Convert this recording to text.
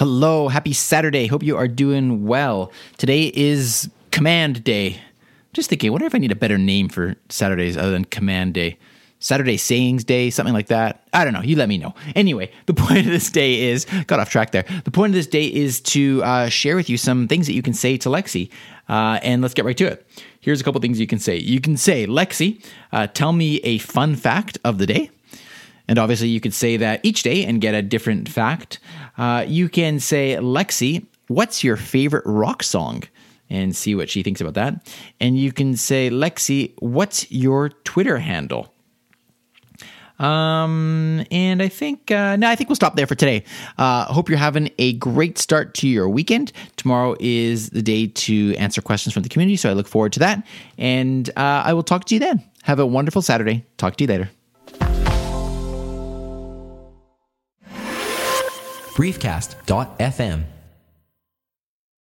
Hello, happy Saturday. Hope you are doing well. Today is Command Day. Just thinking, I wonder if I need a better name for Saturdays other than Command Day. Saturday Sayings Day, something like that. I don't know. You let me know. Anyway, the point of this day is got off track there. The point of this day is to uh, share with you some things that you can say to Lexi, uh, and let's get right to it. Here's a couple things you can say. You can say, Lexi, uh, tell me a fun fact of the day. And obviously, you could say that each day and get a different fact. Uh, you can say, Lexi, what's your favorite rock song? And see what she thinks about that. And you can say, Lexi, what's your Twitter handle? Um, and I think uh, no, I think we'll stop there for today. Uh, hope you're having a great start to your weekend. Tomorrow is the day to answer questions from the community, so I look forward to that. And uh, I will talk to you then. Have a wonderful Saturday. Talk to you later. briefcast.fm